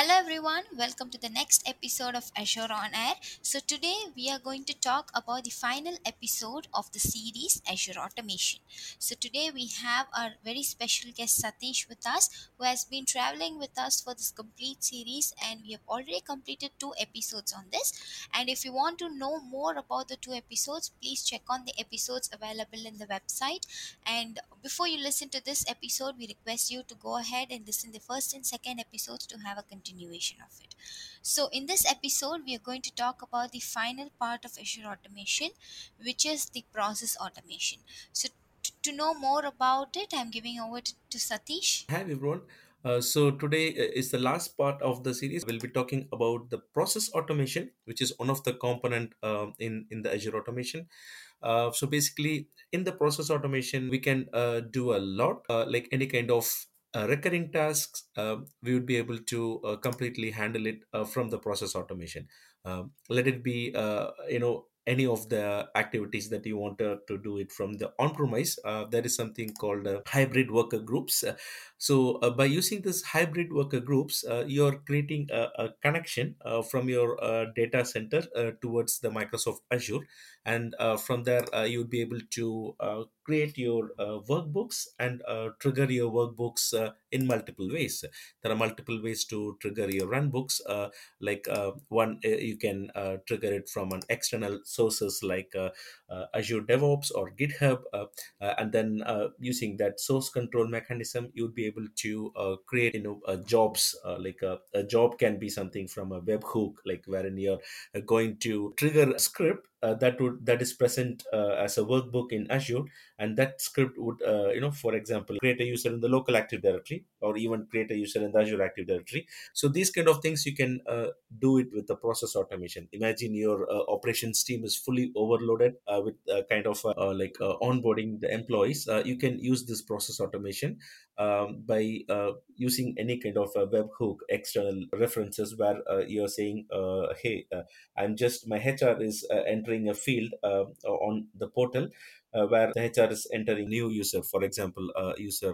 Hello everyone, welcome to the next episode of Azure on Air. So today we are going to talk about the final episode of the series Azure Automation. So today we have our very special guest Sathish with us who has been traveling with us for this complete series and we have already completed two episodes on this. And if you want to know more about the two episodes, please check on the episodes available in the website. And before you listen to this episode, we request you to go ahead and listen the first and second episodes to have a continuation of it. So, in this episode, we are going to talk about the final part of Azure Automation, which is the process automation. So, t- to know more about it, I'm giving over to, to Sathish. Hi everyone. Uh, so today uh, is the last part of the series. We'll be talking about the process automation, which is one of the component um, in in the Azure automation. Uh, so basically, in the process automation, we can uh, do a lot, uh, like any kind of uh, recurring tasks. Uh, we would be able to uh, completely handle it uh, from the process automation. Um, let it be, uh, you know, any of the activities that you want to, to do it from the on-premise. Uh, there is something called uh, hybrid worker groups. Uh, so uh, by using this hybrid worker groups, uh, you're creating a, a connection uh, from your uh, data center uh, towards the Microsoft Azure and uh, from there uh, you would be able to uh, create your uh, workbooks and uh, trigger your workbooks uh, in multiple ways. There are multiple ways to trigger your runbooks uh, like uh, one uh, you can trigger it from an external sources like azure devops or github and then using that source control mechanism you'll be able to create you know jobs like a, a job can be something from a webhook like wherein you're going to trigger a script uh, that would that is present uh, as a workbook in Azure, and that script would uh, you know for example create a user in the local Active Directory or even create a user in the Azure Active Directory. So these kind of things you can uh, do it with the process automation. Imagine your uh, operations team is fully overloaded uh, with kind of like onboarding the employees. You can use this process automation um, by uh, using any kind of a webhook external references where uh, you're saying, uh, hey, uh, I'm just my HR is uh, entering a field uh, on the portal where the HR is entering new user. For example, a user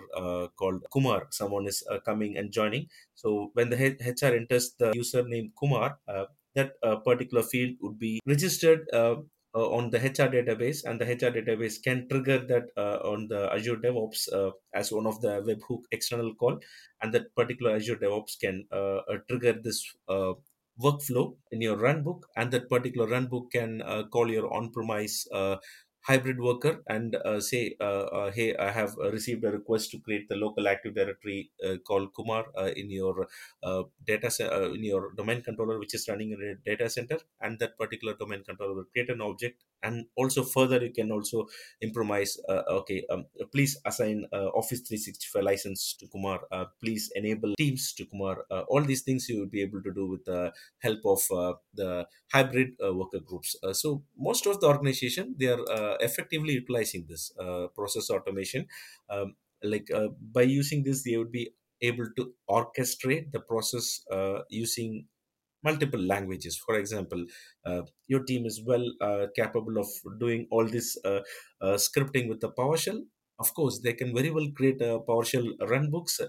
called Kumar. Someone is coming and joining. So when the HR enters the user username Kumar, that particular field would be registered. Uh, on the HR database, and the HR database can trigger that uh, on the Azure DevOps uh, as one of the webhook external call, and that particular Azure DevOps can trigger this workflow in your runbook and that particular runbook can call your on-premise hybrid worker and uh, say uh, uh, hey i have uh, received a request to create the local active directory uh, called kumar in your data uh, in your domain controller which is running in a data center and that particular domain controller will create an object and also further you can also improvise okay um, please assign office 365 license to kumar please enable teams to kumar all these things you will be able to do with the help of the hybrid worker groups. So most of the organization they are effectively utilizing this uh, process automation. Um, like uh, by using this, they would be able to orchestrate the process uh, using multiple languages. For example, uh, your team is well uh, capable of doing all this uh, scripting with the PowerShell. Of course, they can very well create a PowerShell runbooks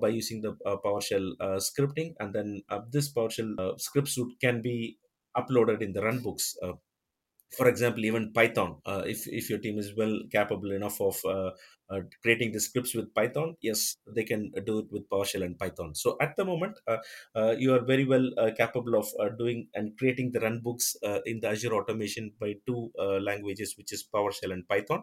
by using the PowerShell scripting, and then this PowerShell scripts would, can be uploaded in the runbooks. For example even python uh, if if your team is well capable enough of uh, uh, creating the scripts with python yes they can do it with powershell and python. So at the moment uh, uh, you are very well uh, capable of doing and creating the runbooks in the azure automation by two languages which is powershell and python.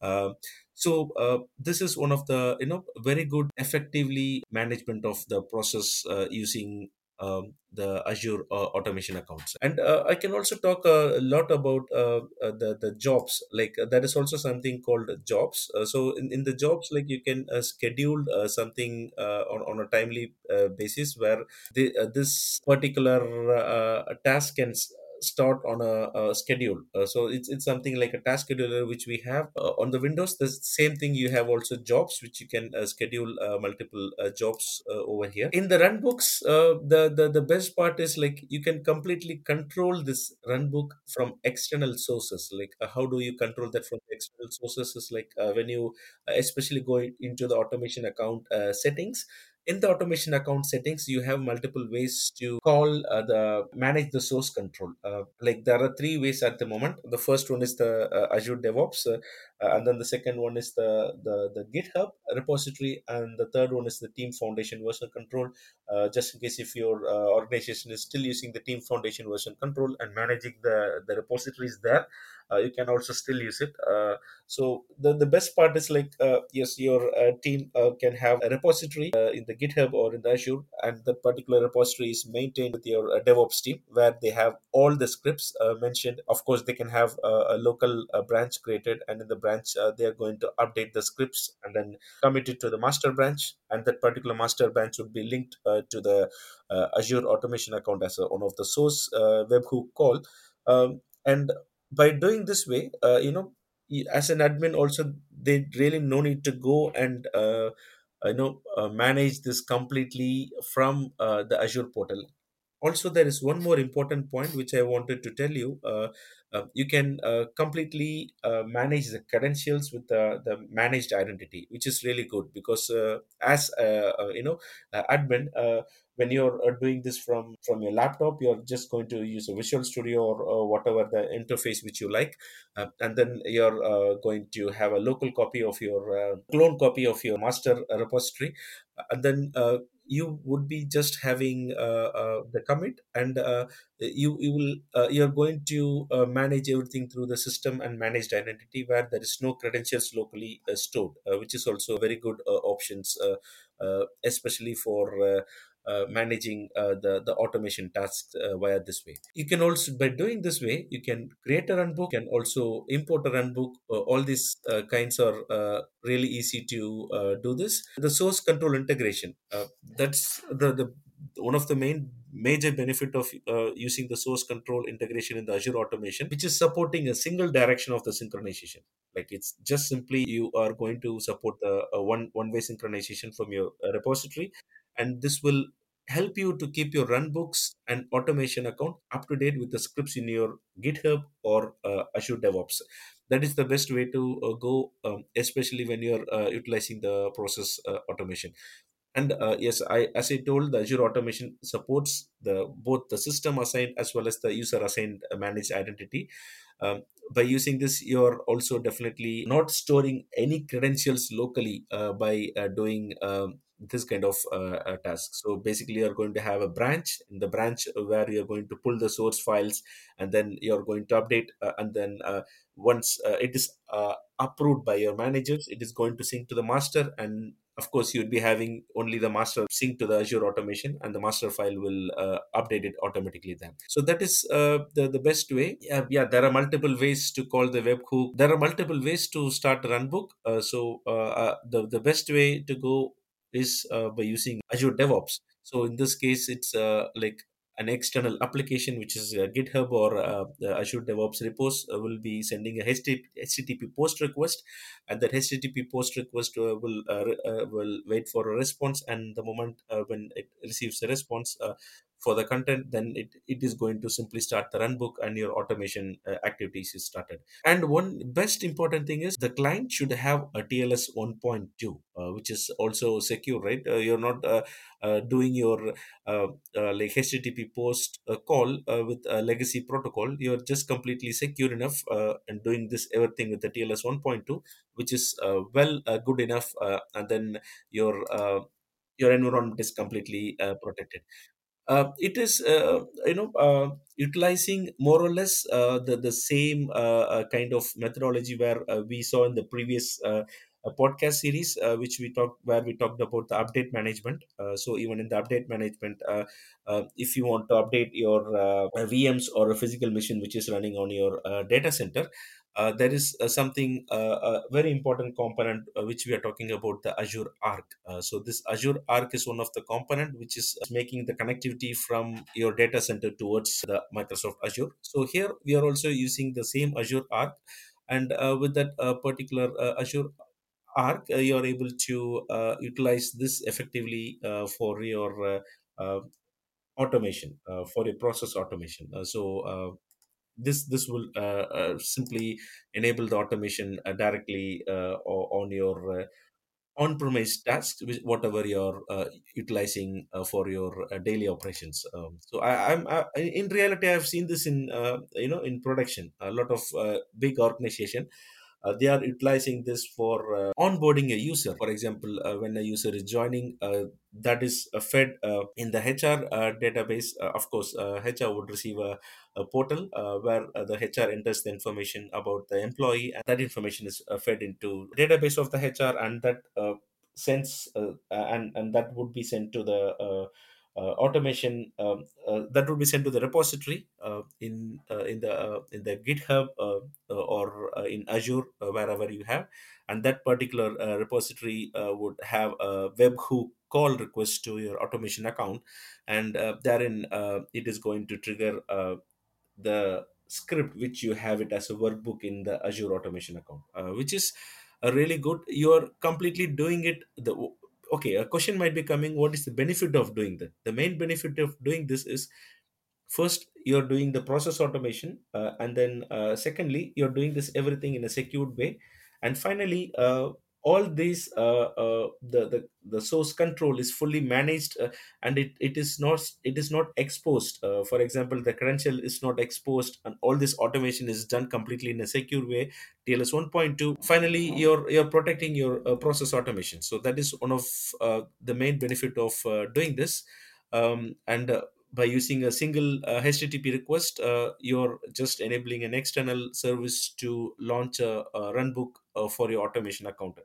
Uh, so uh, this is one of the you know very good effectively management of the process uh, using um, the Azure uh, automation accounts. And uh, I can also talk uh, a lot about uh, uh, the the jobs. Like uh, there is also something called jobs. So in, in the jobs, like you can schedule something on on a timely basis where the, this particular task can start on a, a schedule. Uh, so it's, it's something like a task scheduler which we have. Uh, on the windows the same thing you have also jobs which you can uh, schedule uh, multiple uh, jobs over here. In the runbooks the, the the best part is like you can completely control this runbook from external sources. Like how do you control that from external sources is like when you especially go into the automation account settings in the automation account settings you have multiple ways to call uh, the manage the source control. Uh, like there are three ways at the moment. The first one is the uh, azure devops uh, uh, and then the second one is the, the the github repository and the third one is the team foundation version control. Uh, just in case if your organization is still using the team foundation version control and managing the the repositories there you can also still use it. Uh, so the, the best part is like uh, yes your uh, team uh, can have a repository uh, in the github or in the azure and that particular repository is maintained with your uh, devops team where they have all the scripts uh, mentioned. Of course they can have uh, a local uh, branch created and in the branch uh, they are going to update the scripts and then commit it to the master branch and that particular master branch would be linked uh, to the uh, azure automation account as a, one of the source uh, webhook call. Um, and by doing this way uh, you know as an admin also they really no need to go and uh, you know uh, manage this completely from uh, the azure portal. Also there is one more important point which i wanted to tell you uh, uh, you can uh, completely uh, manage the credentials with the, the managed identity which is really good because uh, as uh, uh, you know uh, admin uh, when you're uh, doing this from from your laptop you're just going to use a visual studio or, or whatever the interface which you like. Uh, and then you're uh, going to have a local copy of your uh, clone copy of your master repository. And then uh, you would be just having uh, uh, the commit and uh, you you will uh, you're going to uh, manage everything through the system and managed identity where there is no credentials locally uh, stored uh, which is also very good uh, options uh, uh, especially for uh, uh, managing uh, the the automation tasks uh, via this way. You can also by doing this way you can create a runbook and also import a runbook. Uh, all these uh, kinds are uh, really easy to uh, do this. The source control integration uh, that's the the one of the main major benefit of uh, using the source control integration in the azure automation which is supporting a single direction of the synchronization. Like it's just simply you are going to support the uh, one one way synchronization from your uh, repository and this will help you to keep your runbooks and automation account up to date with the scripts in your github or uh, azure devops. That is the best way to uh, go um, especially when you're uh, utilizing the process uh, automation. And uh, yes i as i told the azure automation supports the both the system assigned as well as the user assigned uh, managed identity. Um, by using this you're also definitely not storing any credentials locally by doing um, this kind of uh, uh, task. So basically you're going to have a branch. In the branch where you're going to pull the source files and then you're going to update uh, and then uh, once uh, it is uh, approved by your managers it is going to sync to the master. And of course you'd be having only the master sync to the azure automation and the master file will update it automatically then. So that is the, the best way. Yeah, there are multiple ways to call the webhook. There are multiple ways to start runbook. So the, the best way to go is uh, by using azure devops. So in this case it's uh, like an external application which is uh, github or uh, azure devops repos uh, will be sending a http post request and that http post request uh, will will wait for a response and the moment when it receives a response for the content then it, it is going to simply start the runbook and your automation uh, activities is started. And one best important thing is the client should have a tls 1.2 uh, which is also secure right? Uh, you're not uh, uh, doing your uh, like http post call with a legacy protocol. You're just completely secure enough and doing this everything with the tls 1.2 which is well good enough and then your your environment is completely uh, protected uh, it is uh, you know uh, utilizing more or less uh, the the same kind of methodology where we saw in the previous podcast series uh, which we talked where we talked about the update management. Uh, so even in the update management uh, if you want to update your vms or a physical machine which is running on your data center uh, there is uh, something uh, a very important component uh, which we are talking about the azure arc. Uh, so this azure arc is one of the component which is making the connectivity from your data center towards the microsoft azure. So here we are also using the same azure arc and uh, with that uh, particular uh, azure arc uh, you are able to uh, utilize this effectively uh, for your uh, uh, automation uh, for your process automation. Uh, so uh, this this will uh, uh, simply enable the automation uh, directly on your on-premise tasks, whatever you're uh, utilizing uh, for your uh, daily operations. Um, so I, I'm I, in reality, I've seen this in you know in production. A lot of big organization uh, they are utilizing this for uh, onboarding a user. For example, uh, when a user is joining, uh, that is uh, fed uh, in the HR database. Of course, HR would receive a, a portal where the HR enters the information about the employee, and that information is fed into database of the HR, and that sends and and that would be sent to the automation um, uh, that would be sent to the repository uh, in uh, in the uh, in the GitHub uh, uh, or uh, in Azure uh, wherever you have, and that particular uh, repository uh, would have a webhook call request to your automation account, and uh, therein uh, it is going to trigger uh, the script which you have it as a workbook in the Azure automation account, uh, which is a really good. You are completely doing it the okay a question might be coming what is the benefit of doing that? The main benefit of doing this is first you're doing the process automation uh, and then uh, secondly you're doing this everything in a secured way. And finally uh, all these uh, uh, the, the the source control is fully managed uh, and it, it is not it is not exposed. Uh, for example the credential is not exposed and all this automation is done completely in a secure way. Tls 1.2 finally you're you're protecting your uh, process automation. So that is one of uh, the main benefit of doing this. Um, and by using a single uh, http request uh, you're just enabling an external service to launch a, a runbook uh, for your automation account.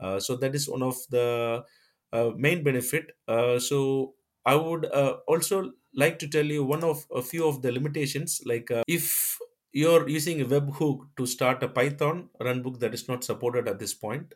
Uh, so that is one of the uh, main benefit. Uh, so i would also like to tell you one of a few of the limitations like if you're using a webhook to start a python runbook that is not supported at this point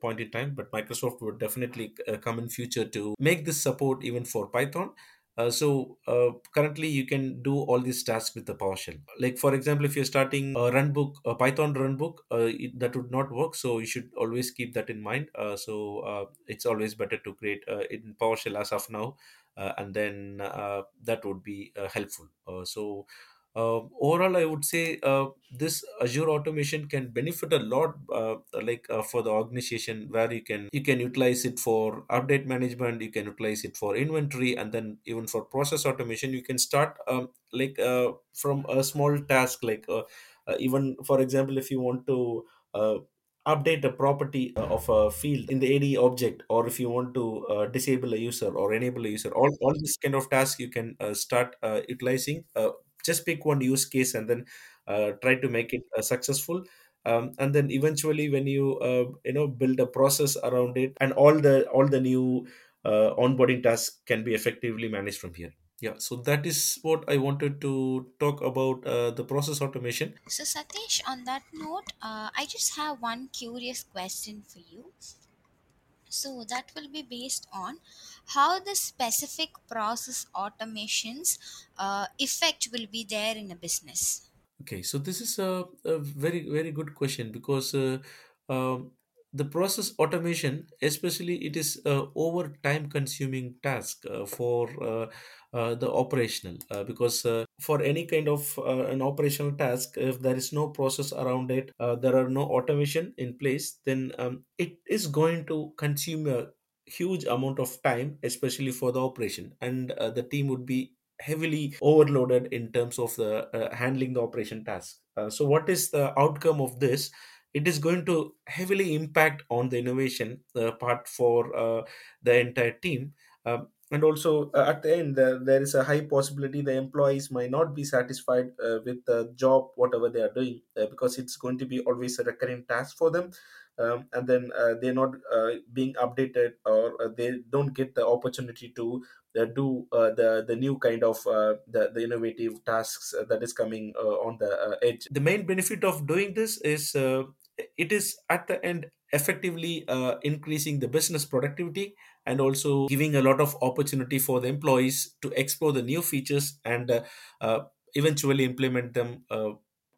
point in time but microsoft would definitely come in future to make this support even for python uh, so uh, currently you can do all these tasks with the PowerShell. Like for example, if you're starting a runbook, a Python runbook, uh, it, that would not work. So you should always keep that in mind. Uh, so uh, it's always better to create in PowerShell as of now, and then that would be helpful. So uh, overall, I would say uh, this Azure automation can benefit a lot, uh, like uh, for the organization, where you can you can utilize it for update management, you can utilize it for inventory, and then even for process automation, you can start um, like uh, from a small task, like uh, even for example, if you want to. Update a property of a field in the AD object or if you want to uh, disable a user or enable a user all, all this kind of tasks you can uh, start uh, utilizing just pick one use case and then uh, try to make it uh, successful. Um, and then eventually when you uh, you know build a process around it and all the all the new uh, onboarding tasks can be effectively managed from here. Yeah so that is what i wanted to talk about uh, the process automation. So, Sathish, on that note, uh, I just have one curious question for you. So, that will be based on how the specific process automations uh, effect will be there in a business. Okay, so this is a, a very very good question because uh, um, the process automation, especially, it is a over time consuming task uh, for uh, uh, the operational uh, because uh, for any kind of uh, an operational task, if there is no process around it, uh, there are no automation in place, then um, it is going to consume a huge amount of time, especially for the operation, and uh, the team would be heavily overloaded in terms of the uh, handling the operation task. Uh, so what is the outcome of this? It is going to heavily impact on the innovation uh, part for the entire team. Um, and also uh, at the end uh, there is a high possibility the employees might not be satisfied uh, with the job whatever they are doing uh, because it's going to be always a recurring task for them. Um, and then uh, they're not uh, being updated or they don't get the opportunity to do the the new kind of the, the innovative tasks that is coming on the edge. The main benefit of doing this is it is at the end effectively uh, increasing the business productivity and also giving a lot of opportunity for the employees to explore the new features and uh, uh, eventually implement them uh,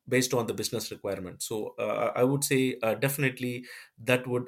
based on the business requirement so uh, i would say uh, definitely that would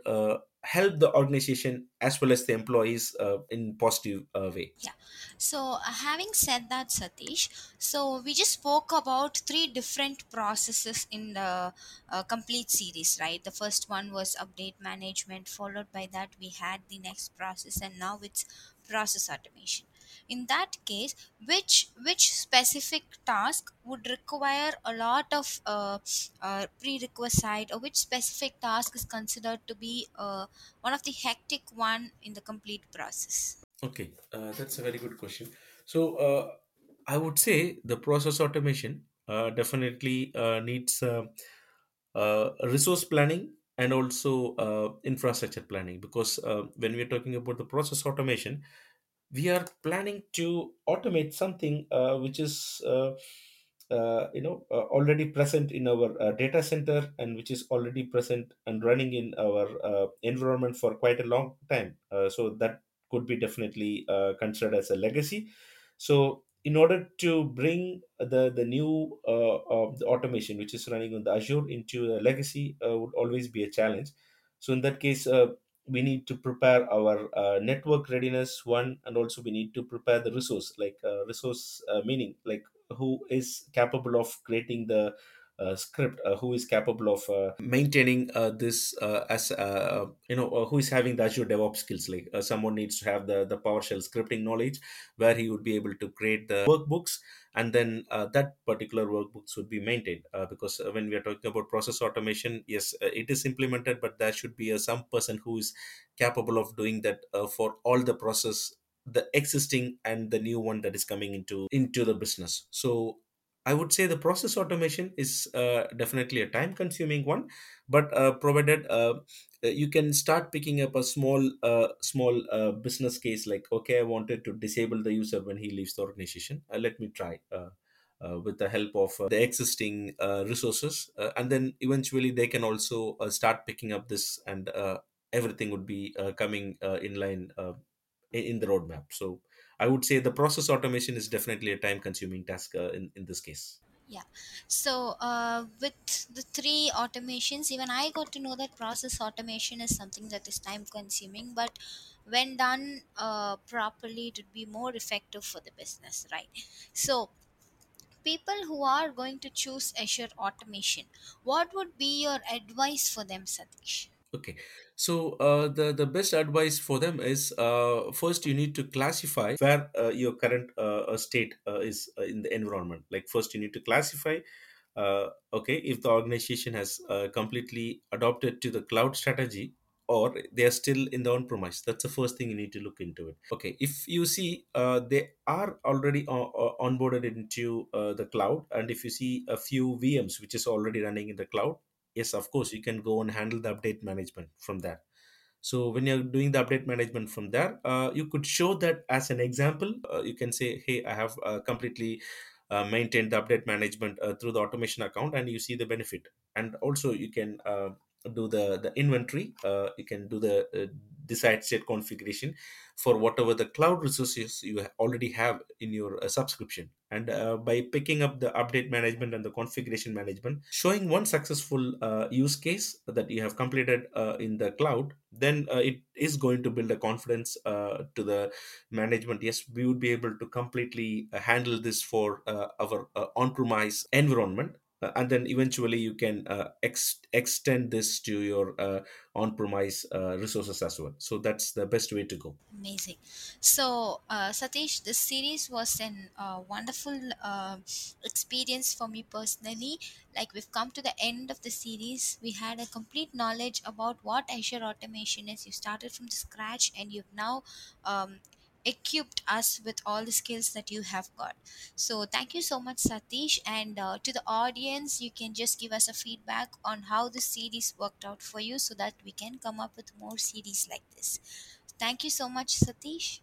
help the organization as well as the employees uh, in positive uh, way Yeah. So, uh, having said that, Sathish, so we just spoke about three different processes in the uh, complete series, right? The first one was update management, followed by that, we had the next process, and now it's process automation. In that case, which which specific task would require a lot of uh, uh, prerequisite, or which specific task is considered to be uh, one of the hectic one in the complete process? Okay, uh, that's a very good question. So, uh, I would say the process automation uh, definitely uh, needs uh, uh, resource planning and also uh, infrastructure planning because uh, when we are talking about the process automation, we are planning to automate something uh, which is uh, uh, you know uh, already present in our uh, data center and which is already present and running in our uh, environment for quite a long time. Uh, so that could be definitely uh, considered as a legacy. So in order to bring the the new uh, uh, the automation which is running on the azure into a legacy uh, would always be a challenge. So in that case uh, we need to prepare our uh, network readiness. One and also we need to prepare the resource like uh, resource uh, meaning like who is capable of creating the script uh, who is capable of uh, maintaining uh, this uh, as uh, you know uh, who is having the azure devops skills like uh, someone needs to have the the powershell scripting knowledge where he would be able to create the workbooks and then uh, that particular workbooks would be maintained uh, because uh, when we are talking about process automation yes uh, it is implemented but there should be some person who is capable of doing that uh, for all the process the existing and the new one that is coming into into the business. So i would say the process automation is uh, definitely a time consuming one but uh, provided uh, you can start picking up a small uh, small uh, business case like okay i wanted to disable the user when he leaves the organization. Uh, let me try with the help of the existing resources. And then eventually they can also start picking up this and everything would be coming in line in, in the roadmap. So i would say the process automation is definitely a time consuming task uh, in, in this case Yeah. So, uh, with the three automations, even I got to know that process automation is something that is time consuming, but when done uh, properly, it would be more effective for the business, right? So, people who are going to choose Azure automation, what would be your advice for them, Sathish? Okay, so uh, the the best advice for them is uh, first you need to classify where uh, your current uh, uh, state uh, is uh, in the environment. Like first you need to classify. Uh, okay, if the organization has uh, completely adopted to the cloud strategy or they are still in the on-premise, that's the first thing you need to look into it. Okay, if you see uh, they are already o- o- onboarded into uh, the cloud, and if you see a few VMs which is already running in the cloud yes of course you can go and handle the update management from there. So when you're doing the update management from there uh, you could show that as an example uh, you can say hey i have uh, completely uh, maintained the update management uh, through the automation account and you see the benefit. And also you can uh, do the the inventory uh, you can do the uh, desired state configuration for whatever the cloud resources you already have in your uh, subscription. And uh, by picking up the update management and the configuration management showing one successful uh, use case that you have completed uh, in the cloud then it is going to build a confidence to the management. Yes we would be able to completely handle this for our on-premise environment Uh, and then eventually you can uh, ex- extend this to your uh, on-premise uh, resources as well so that's the best way to go Amazing. So, uh, Sathish, this series was an uh, wonderful experience for me personally. Like, we've come to the end of the series. We had a complete knowledge about what Azure Automation is. You started from scratch and you've now um, equipped us with all the skills that you have got. So, thank you so much, Sathish. And uh, to the audience, you can just give us a feedback on how the series worked out for you so that we can come up with more series like this. Thank you so much, Sathish.